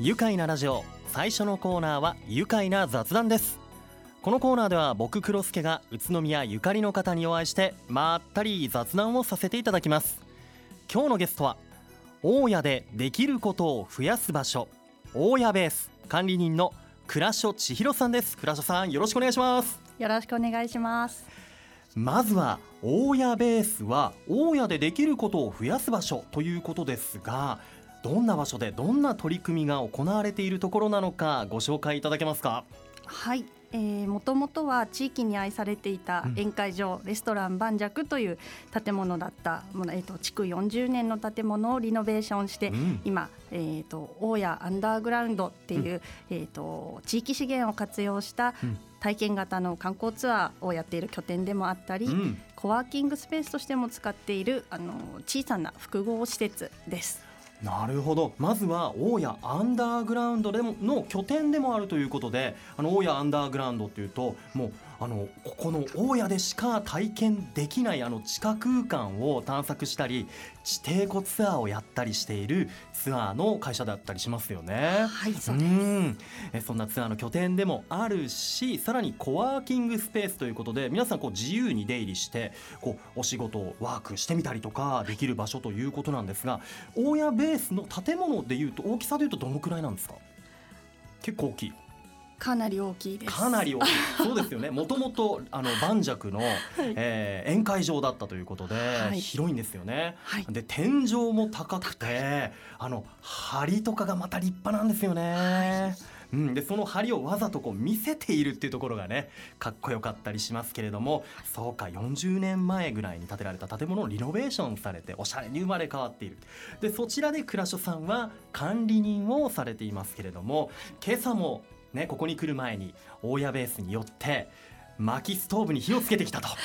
愉快なラジオ。最初のコーナーは愉快な雑談です。このコーナーでは僕黒助が宇都宮ゆかりの方にお会いしてまったり雑談をさせていただきます。今日のゲストは大家でできることを増やす場所大家ベース管理人の倉所千尋さんです。倉所さんよろしくお願いします。よろしくお願いします。まずは大家ベースは大家でできることを増やす場所ということですがどんな場所でどんな取り組みが行われているところなのかご紹介いただけますか？はい。えー、もともとは地域に愛されていた宴会場、うん、レストラン晩酌という建物だったえーと、築40年の建物をリノベーションして、うん、今、えーと、大家アンダーグラウンドっていう、うん、えーと、地域資源を活用した体験型の観光ツアーをやっている拠点でもあったり、コワーキングスペースとしても使っているあの小さな複合施設です。なるほど。まずは大谷アンダーグラウンドでもの拠点でもあるということであの大谷アンダーグラウンドっていうともうあのここの大谷でしか体験できないあの地下空間を探索したり地底湖ツアーをやったりしているツアーの会社だったりしますよね。はいそうです。えそんなツアーの拠点でもあるしさらにコワーキングスペースということで皆さんこう自由に出入りしてこうお仕事をワークしてみたりとかできる場所ということなんですが大谷ベースの建物でいうと大きさでいうとどのくらいなんですか？結構大きいかなり大きいです。かなり大きい。そうですよね。もともとあの盤石の、はい、えー、宴会場だったということで、はい、広いんですよね、はい、で天井も高くてあの梁とかがまた立派なんですよね、うん、でその梁をわざとこう見せているっていうところがねかっこよかったりしますけれどもそうか40年前ぐらいに建てられた建物をリノベーションされておしゃれに生まれ変わっている。でそちらで倉所さんは管理人をされていますけれども今朝もね、ここに来る前に大谷ベースによって薪ストーブに火をつけてきたと、は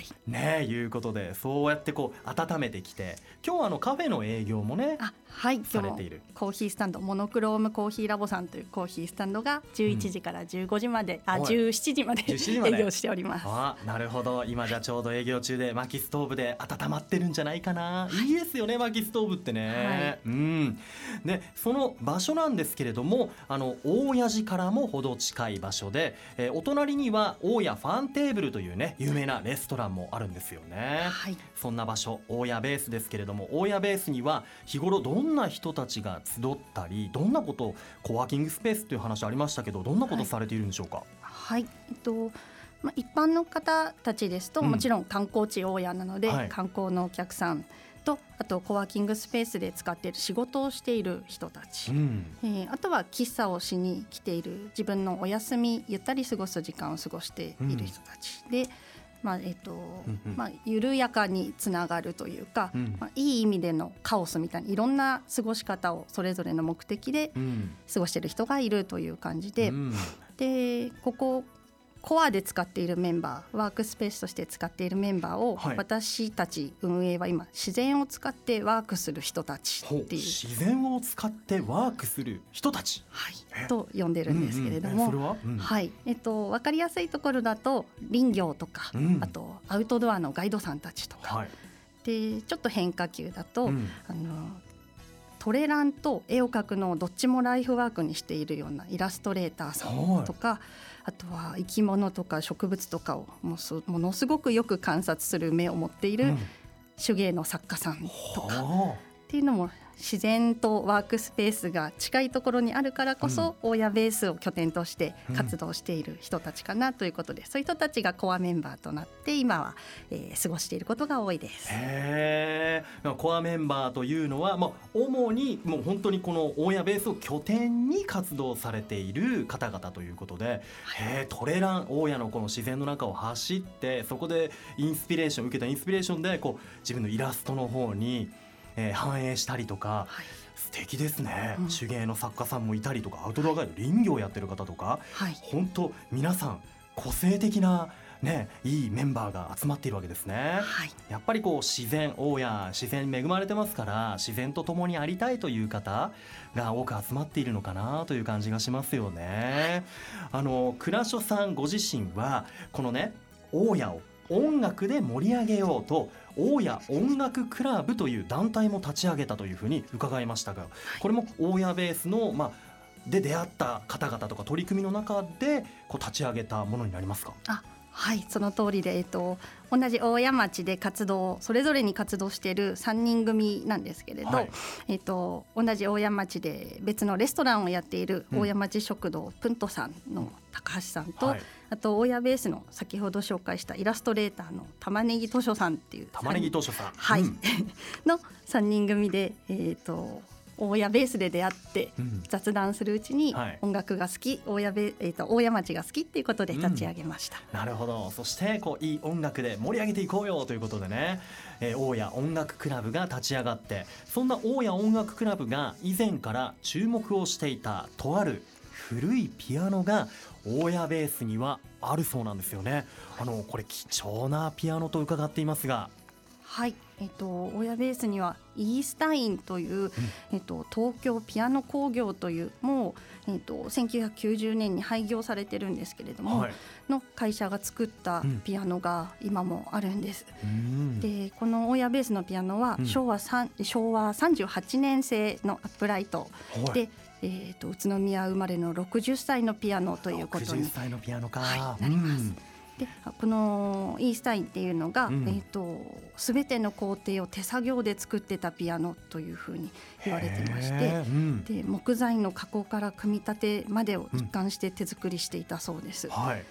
い、ねいうことでそうやってこう温めてきて今日はあのカフェの営業もねあはいされている。コーヒースタンドモノクロームコーヒーラボさんというコーヒースタンドが11時から15時まで、うん、あ17時まで。営業しております。あなるほど。今じゃちょうど営業中で薪ストーブで温まってるんじゃないかな、はい、いいですよね薪ストーブってね、はい、うん。でその場所なんですけれどもあの大谷寺からも程近い場所で、えー、お隣には大谷ファンテーブルというね有名なレストランもあるんですよね、はい、そんな場所大谷ベースですけれども大谷ベースには日頃どんな人たちが集ったりどんなことコワーキングスペースという話ありましたけどどんなことされているんでしょうか？はい、はい、えっとまあ、一般の方たちですと、うん、もちろん観光地大谷なので、はい、観光のお客さんとあとコワーキングスペースで使っている仕事をしている人たち、うん、えー、あとは喫茶をしに来ている自分のお休みゆったり過ごす時間を過ごしている人たち、うん、で、まあえーとまあ、緩やかにつながるというか、うん、まあ、いい意味でのカオスみたいないろんな過ごし方をそれぞれの目的で過ごしている人がいるという感じで,、でここコアで使っているメンバーワークスペースとして使っているメンバーを、はい、私たち運営は今自然を使ってワークする人たちっていう。自然を使ってワークする人たち、はい、と呼んでるんですけれども、うんうん、は？い。えっと分かりやすいところだと林業とか、うん、あとアウトドアのガイドさんたちとか、はい、でちょっと変化球だと、あのトレランと絵を描くのをどっちもライフワークにしているようなイラストレーターさんとか、あとは生き物とか植物とかをもものすごくよく観察する目を持っている手芸の作家さんとか、っていうのも自然とワークスペースが近いところにあるからこそ、大家ベースを拠点として活動している人たちかなということで、そういう人たちがコアメンバーとなって今は、えー、過ごしていることが多いです。へコアメンバーというのは、まあ、主にもう本当にこの大家ベースを拠点に活動されている方々ということで、はい、トレラン大家のこの自然の中を走ってそこでインスピレーション受けたインスピレーションでこう自分のイラストの方にえー、反映したりとか、はい、素敵ですね、うん、手芸の作家さんもいたりとかアウトドアガイド林業やってる方とか、はい、本当皆さん個性的なね、いいメンバーが集まっているわけですね、はい、やっぱりこう自然大家自然に恵まれてますから自然と共にありたいという方が多く集まっているのかなという感じがしますよね、はい、あの倉所さんご自身はこのね大家を音楽で盛り上げようと大谷音楽クラブという団体も立ち上げたというふうに伺いましたがこれも大谷ベースの、まあで出会った方々とか取り組みの中でこう立ち上げたものになりますか？あはいその通りで、えっと、同じ大谷町で活動それぞれに活動している3人組なんですけれど、はい、えっと、同じ大谷町で別のレストランをやっている大谷町食堂、うん、プントさんの高橋さんと、はい、あと大谷ベースの先ほど紹介したイラストレーターの玉ねぎ図書さんっていう。玉ねぎ図書さん、はい、うん、の3人組で、えーと大谷ベースで出会って雑談するうちに音楽が好き、大谷ベえーと、大谷町が好きっていうことで立ち上げました、うん、なるほど。そしてこういい音楽で盛り上げていこうよということでね、えー、大谷音楽クラブが立ち上がってそんな大谷音楽クラブが以前から注目をしていたとある古いピアノが大谷ベースにはあるそうなんですよね。あのこれ貴重なピアノと伺っていますがはい。えっと、親ベースにはイースタインという、うん、えっと、東京ピアノ工業というもう、えっと、1990年に廃業されてるんですけれども、はい、の会社が作ったピアノが今もあるんです。うん、でこの親ベースのピアノは昭和,、うん、昭和38年製のアップライト。で、えーと、宇都宮生まれの60歳のピアノということに、歳のピアノか、はい、なります。でこのイースタインっていうのが、うん、えーと、全ての工程を手作業で作ってたピアノというふうに言われてまして、うん、で木材の加工から組み立てまでを一貫して手作りしていたそうです。うんはい。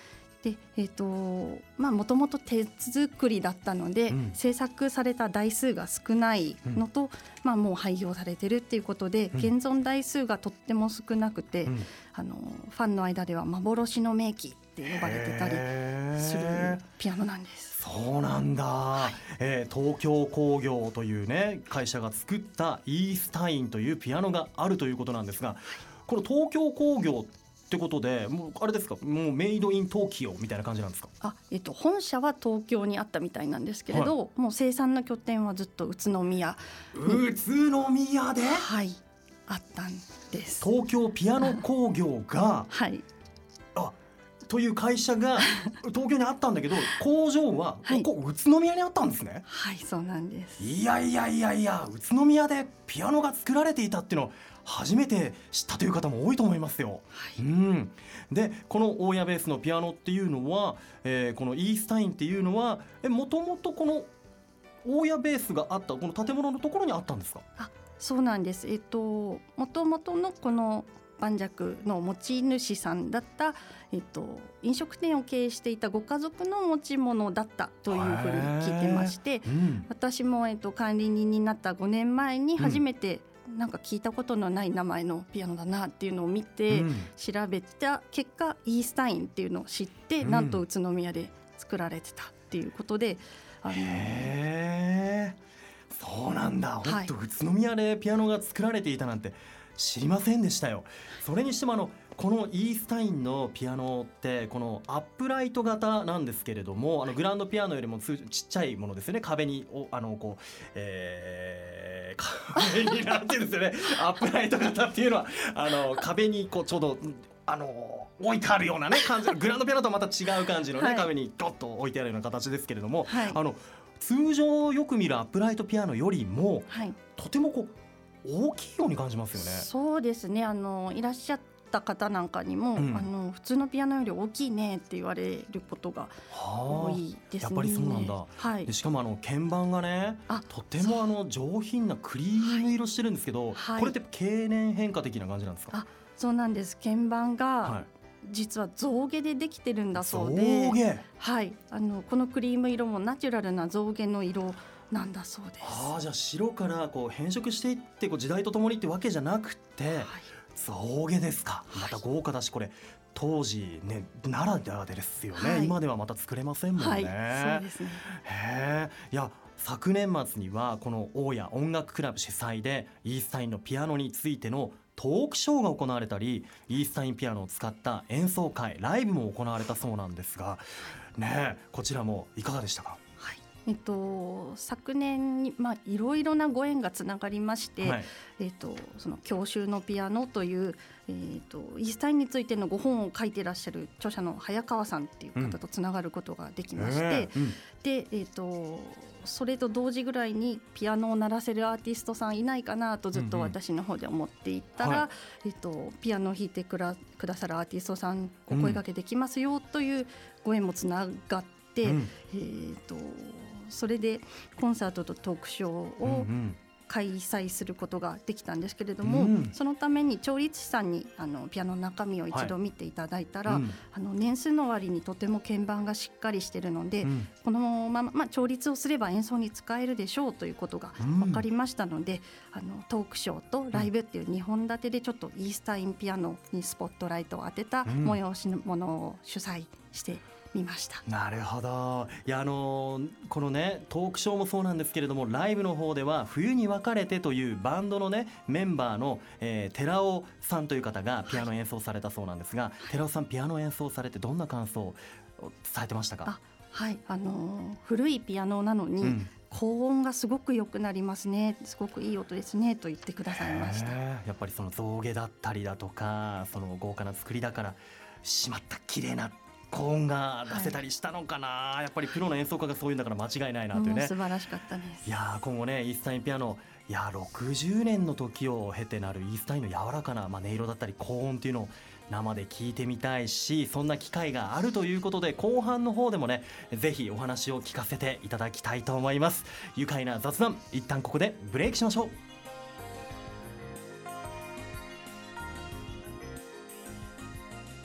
でえーとまあ、もともと手作りだったので、うん、制作された台数が少ないのと、うん、まあ、もう廃業されてるっていうことで、うん、現存台数がとっても少なくて、あのファンの間では幻の名機って呼ばれてたりするピアノなんです。そうなんだ、はい、えー、東京工業というね会社が作ったイースタインというピアノがあるということなんですがこの東京工業ってことでもうあれですか？もうメイドイン東京みたいな感じなんですか？あ、えっと、本社は東京にあったみたいなんですけれど、はい、もう生産の拠点はずっと宇都宮宇都宮で？はい。あったんです。東京ピアノ工業がはいという会社が 東京にあったんだけど工場はここ宇都宮にあったんですね。はいそうなんです。いやいやいやいや宇都宮でピアノが作られていたっていうの初めて知ったという方も多いと思いますよ。はい、うん。でこの大谷ベースのピアノっていうのは、えー、このイースタインっていうのはもともとこの大谷ベースがあったこの建物のところにあったんですか？あそうなんです。えっともともとのこの盤石の持ち主さんだった、えっと、飲食店を経営していたご家族の持ち物だったというふうに聞いてまして、うん、私も、えっと、管理人になった5年前に初めて、なんか聞いたことのない名前のピアノだなっていうのを見て、調べた結果イースタインっていうのを知って、うん、なんと宇都宮で作られてたっていうことで。あのそうなんだ、はい、本当宇都宮でピアノが作られていたなんて知りませんでしたよ。それにしてもあのこのイースタインのピアノってこのアップライト型なんですけれどもあのグランドピアノよりもちっちゃいものですよね。壁におあのこう、えー、壁に なってるんですよね。アップライト型っていうのはあの壁にこうちょうどあの置いてあるようなね感じグランドピアノとはまた違う感じのね、はい、壁にドッと置いてあるような形ですけれども、はい、あの通常よく見るアップライトピアノよりも、はい、とてもこう大きいように感じますよね。そうですねあのいらっしゃった方なんかにも、うん、あの普通のピアノより大きいねって言われることが多いですね。やっぱりそうなんだ。はい。でしかもあの鍵盤がね、とてもあの上品なクリーム色してるんですけど、はい、これって経年変化的な感じなんですか？あ、そうなんです。鍵盤が、はい、実は象牙でできてるんだそうで、はい、あのこのクリーム色もナチュラルな象牙の色なんだそうです。ああじゃあ白からこう変色していってこう時代とともにってわけじゃなくて、はい、象牙ですか。また豪華だしこれ。当時ねならではですよね、はい、今ではまた作れませんもんね。はい、そうですね。へえ、いや昨年末にはこの大谷音楽クラブ主催でイースタインのピアノについてのトークショーが行われたりイースタインピアノを使った演奏会ライブも行われたそうなんですがねこちらもいかがでしたか？えっと、昨年に、まあ、いろいろなご縁がつながりまして、はい、えっと、その教習のピアノという、えっと、イースタインについてのご本を書いていらっしゃる著者の早川さんっていう方とつながることができまして、うん。で、えっと、それと同時ぐらいにピアノを鳴らせるアーティストさんいないかなとずっと私の方で思っていたら、うんうんはい、えっと、ピアノを弾いてくだくださるアーティストさんお声がけできますよというご縁もつながって、うん、えっとそれでコンサートとトークショーを開催することができたんですけれども、うん、そのために調律師さんにあのピアノの中身を一度見ていただいたら、はいうん、あの年数の割にとても鍵盤がしっかりしているので、うん、このまま、まあ、調律をすれば演奏に使えるでしょうということが分かりましたので、あのトークショーとライブっていう2本立てでちょっとイースタインピアノにスポットライトを当てた催しのものを主催して見ました。なるほど。いやあのこのねトークショーもそうなんですけれどもライブの方では「冬に分かれて」というバンドのねメンバーの、えー、寺尾さんという方がピアノ演奏されたそうなんですが、はい、寺尾さんピアノ演奏されてどんな感想を伝えてましたか？はいあの古いピアノなのに、うん。高音がすごく良くなりますねすごくいい音ですねと言ってくださいました。やっぱりその象牙だったりだとかその豪華な作りだからしまった綺麗な高音が出せたりしたのかな、はい、やっぱりプロの演奏家がそういうんだから間違いないなというね。素晴らしかったです。いや今後ねイースタインピアノ。いや60年の時を経てなるイースタインの柔らかな、まあ、音色だったり高音っていうのを生で聞いてみたいしそんな機会があるということで後半の方でもねぜひお話を聞かせていただきたいと思います。愉快な雑談一旦ここでブレイクしましょう。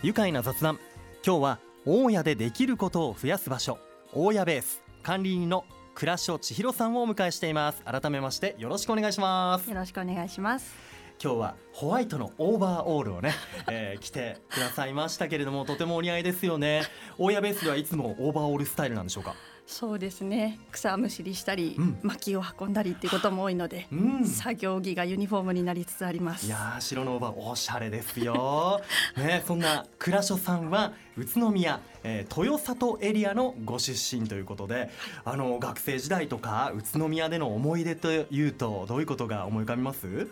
愉快な雑談今日は大家でできることを増やす場所大家ベース。管理人の倉所千尋さんをお迎えしています。改めましてよろしくお願いします。よろしくお願いします。今日はホワイトのオーバーオールをね、えー、着てくださいましたけれどもとてもお似合いですよね。大家ベースではいつもオーバーオールスタイルなんでしょうか？そうですね。草むしりしたり、うん、薪を運んだりっていうことも多いので、うん、作業着がユニフォームになりつつあります。いや白のオーおしゃれですよ。ねそんな倉所さんは宇都宮、えー、豊里エリアのご出身ということであの学生時代とか宇都宮での思い出というとどういうことが思い浮かびます、はい。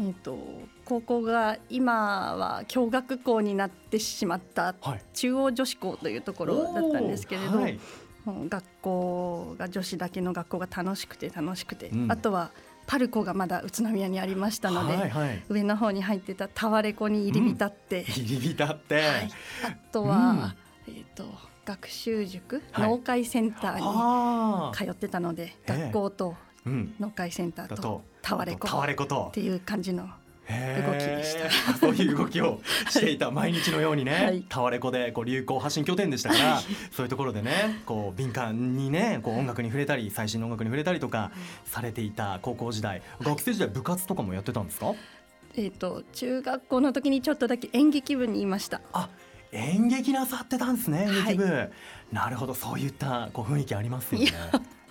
えーと、高校が今は共学校になってしまった中央女子校というところだったんですけれど、はい学校が女子だけの学校が楽しくて楽しくて、うん、あとはパルコがまだ宇都宮にありましたので、はいはい、上の方に入ってたタワレコに入り浸って、うん、入り浸って、はい、あとは、うん、えっ、ー、と学習塾、はい、農会センターに通ってたので、学校と農会センターとタワレコっていう感じの動きでした。そういう動きをしていた毎日のようにね、はい、タワレコでこう流行発信拠点でしたから、そういうところでねこう敏感にねこう音楽に触れたり最新の音楽に触れたりとかされていた高校時代学生時代部活とかもやってたんですか？えっ、と中学校の時にちょっとだけ演劇部にいました。あ演劇なさってたんですね演劇部、はい、なるほどそういったこう雰囲気ありますよね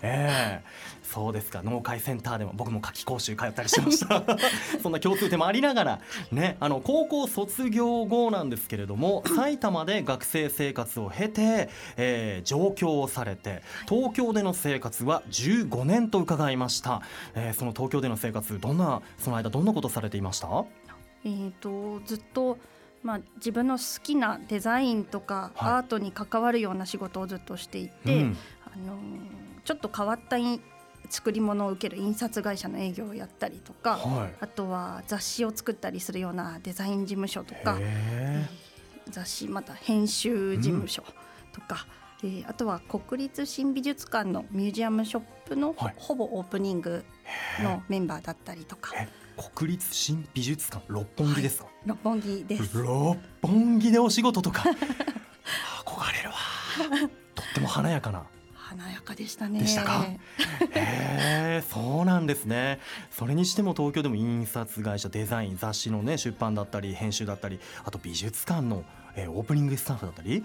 ええー、そうですか。農会センターでも僕も夏季講習通ったりしました。そんな共通点もありながらねあの高校卒業後なんですけれども埼玉で学生生活を経て、えー、上京をされて東京での生活は15年と伺いました、えー、その東京での生活どんなその間どんなことされていました？えーとずっとまあ、自分の好きなデザインとかアートに関わるような仕事をずっとしていて、はいうん、あのちょっと変わった作り物を受ける印刷会社の営業をやったりとか、はい、あとは雑誌を作ったりするようなデザイン事務所とか、えー、雑誌また編集事務所とか、うん、えー、あとは国立新美術館のミュージアムショップのほぼオープニングのメンバーだったりとか。国立新美術館六本木ですか、はい、六本木です。六本木でお仕事とか。憧れるわとっても華やかな華やかでしたね。でしたか？へえ、そうなんですね。それにしても東京でも印刷会社、デザイン、雑誌のね出版だったり編集だったり、あと美術館の、えー、オープニングスタッフだったり。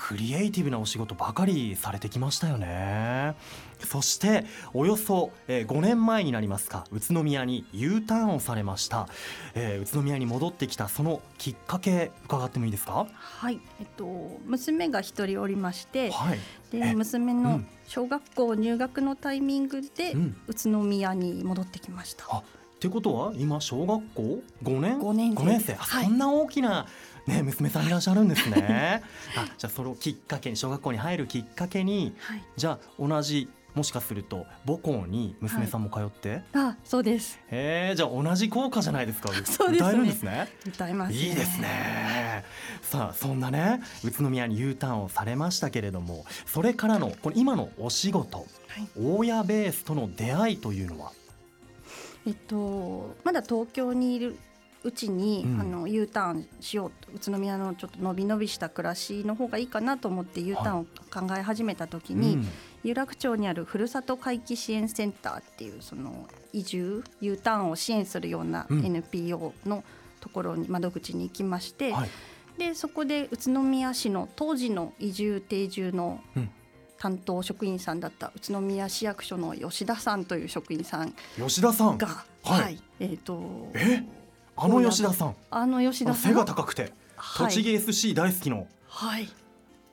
クリエイティブなお仕事ばかりされてきましたよね。そしておよそ5年前になりますか。宇都宮に U ターンをされました、えー、宇都宮に戻ってきたそのきっかけ伺ってもいいですか？はい。えっと娘が一人おりまして、はい、で娘の小学校入学のタイミングで宇都宮に戻ってきました、うん、ってことは今小学校？5年 ,5 年生 ,5 年生、はい、そんな大きなね、娘さんいらっしゃるんですね。あじゃあそのきっかけに小学校に入るきっかけに、はい、じゃあ同じもしかすると母校に娘さんも通って、はい、あそうです。へえじゃあ同じ校歌じゃないですか。そうです、ね、歌えるんですね。歌います、ね、いいですね。さあそんなね宇都宮に U ターンをされましたけれどもそれからのこの今のお仕事、はい、大家ベースとの出会いというのは？えっとまだ東京にいるうちに、うん、あの U ターンしようと宇都宮のちょっと伸び伸びした暮らしの方がいいかなと思って U ターンを考え始めた時に、はい有楽町にあるふるさと回帰支援センターっていうその移住 U ターンを支援するような NPO のところに窓口に行きまして、はい、でそこで宇都宮市の当時の移住定住の担当職員さんだった宇都宮市役所の吉田さんという職員さん吉田さん。が、はい、はい、えっ、ー、とえ？あの吉田さん。あの吉田さん。背が高くて、栃木 SC 大好きの、はい、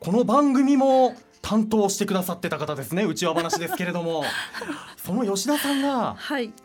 この番組も担当してくださってた方ですね内輪話ですけれども。その吉田さんが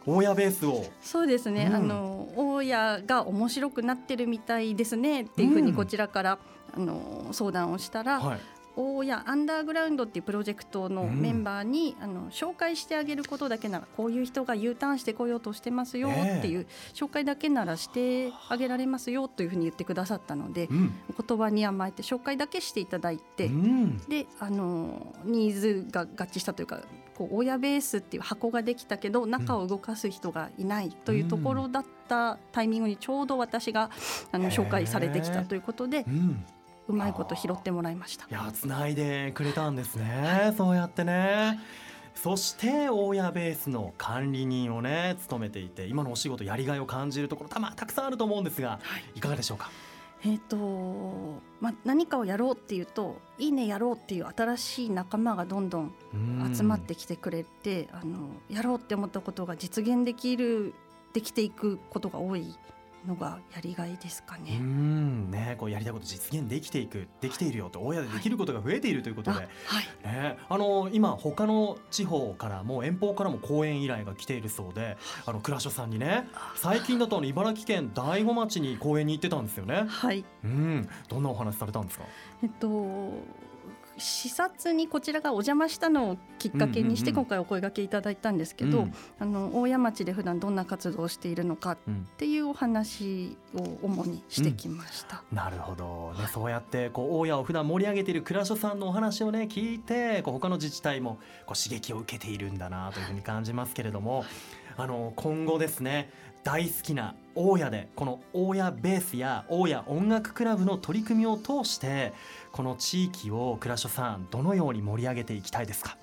大家ベースを、はい、そうですね、うん、あの大家が面白くなってるみたいですねっていうふうにこちらから、うん、あの相談をしたら、はい、大家アンダーグラウンドっていうプロジェクトのメンバーに、うん、あの紹介してあげることだけならこういう人が U ターンしてこようとしてますよっていう、紹介だけならしてあげられますよというふうに言ってくださったので、うん、言葉に甘えて紹介だけしていただいて、うん、であのニーズが合致したというかこう親ベースっていう箱ができたけど中を動かす人がいないというところだったタイミングにちょうど私があの紹介されてきたということで。うまいこと拾ってもらいました。いや繋いでくれたんですね、はい、そうやってね、そして大家ベースの管理人をね務めていて今のお仕事やりがいを感じるところた,、またくさんあると思うんですが、はい、いかがでしょうか？えーとまあ、何かをやろうっていうといいねやろうっていう新しい仲間がどんどん。集まってきてくれてあのやろうって思ったことが実現できるできていくことが多いのがやりがいですかね。うんねこうやりたいこと実現できていくできているよと親でできることが増えているということで、はいね、あの今他の地方からも遠方からも講演依頼が来ているそうで、あの倉所さんにね最近だと茨城県大子町に講演に行ってたんですよね。はい。うんどんなお話されたんですか。えっと視察にこちらがお邪魔したのをきっかけにして今回お声がけいただいたんですけど、あの大谷町で普段どんな活動をしているのかっていうお話を主にしてきました。うん、なるほど、ね、そうやってこう大谷を普段盛り上げている倉所さんのお話をね聞いてこう他の自治体もこう刺激を受けているんだなというふうに感じますけれども、あの今後ですね大好きな大家でこの大家ベースや大家音楽クラブの取り組みを通してこの地域を倉所さんどのように盛り上げていきたいですか？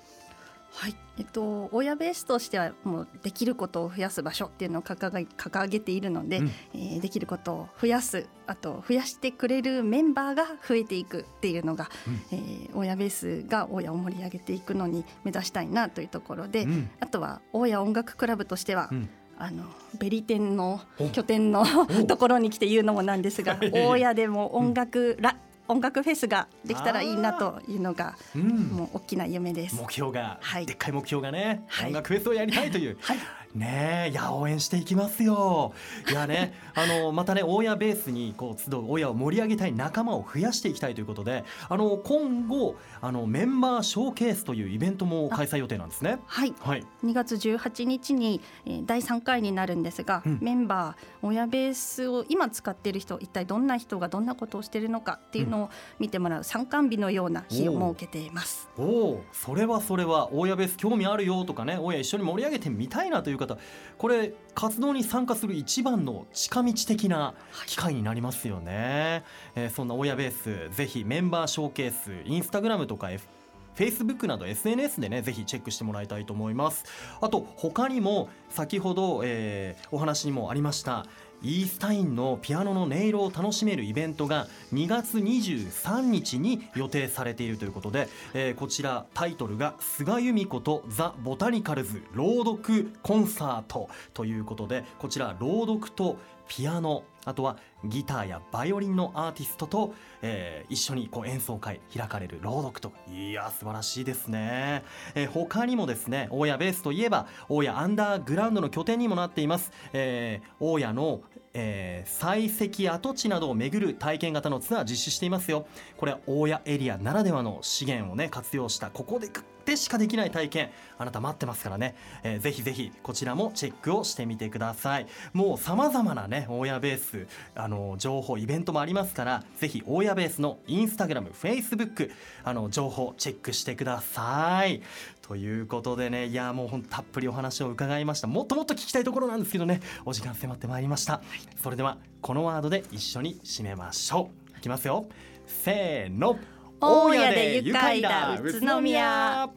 はい。えっと、親ベースとしてはもうできることを増やす場所っていうのを掲げているので、うん、えー、できることを増やすあと増やしてくれるメンバーが増えていくっていうのが、うん、えー、親ベースが親を盛り上げていくのに目指したいなというところで、うん、あとは親音楽クラブとしては、うん。あのベリテンの拠点の ところに来て言うのもなんですが大家でも音楽ら、音楽フェスができたらいいなというのが、うん、もう大きな夢です。目標が、はい、でっかい目標がね、はい、音楽フェスをやりたいという、はい、ねいや応援していきますよ。いやねあのまたね大家ベースにこう集う親を盛り上げたい仲間を増やしていきたいということであの今後あのメンバーショーケースというイベントも開催予定なんですね。はい、はい、2月18日に、えー、第3回になるんですが、うん、メンバー親ベースを今使っている人一体どんな人がどんなことをしているのかっていうのを見てもらう参観日のような日を設けています。おおそれはそれは大家ベース興味あるよとかね親一緒に盛り上げてみたいなという方これ活動に参加する一番の近道的な機会になりますよね、はい、えー、そんな親ベースぜひメンバーショーケースインスタグラムとか F Facebook など SNS でねぜひチェックしてもらいたいと思います。あと他にも先ほど、えー、お話にもありましたイースタインのピアノの音色を楽しめるイベントが2月23日に予定されているということで、えー、こちらタイトルが菅由美子とザ・ボタニカルズ朗読コンサートということでこちら朗読とピアノあとはギターやバイオリンのアーティストと、えー、一緒にこう演奏会開かれる朗読といや素晴らしいですね、えー、他にもですね大谷ベースといえば大谷アンダーグラウンドの拠点にもなっています、えー、大谷のえー、採石跡地などを巡る体験型のツアー実施していますよ。これは大谷エリアならではの資源をね活用したここででしかできない体験。あなた待ってますからね、えー、ぜひぜひこちらもチェックをしてみてください。もう様々なね大家ベースあの情報イベントもありますからぜひ大家ベースのインスタグラムフェイスブックあの情報チェックしてください。ということでねいやもうほんたっぷりお話を伺いました。もっともっと聞きたいところなんですけどねお時間迫ってまいりました。それではこのワードで一緒に締めましょう。いきますよ。せーの。大家で愉快だ宇都宮。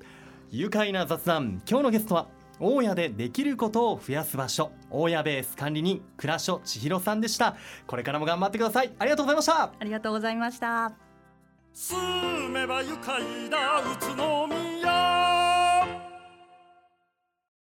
愉快な雑談。今日のゲストは大家でできることを増やす場所。大家ベース管理人倉所千尋さんでした。これからも頑張ってください。ありがとうございました。ありがとうございました。住めば愉快だ宇都宮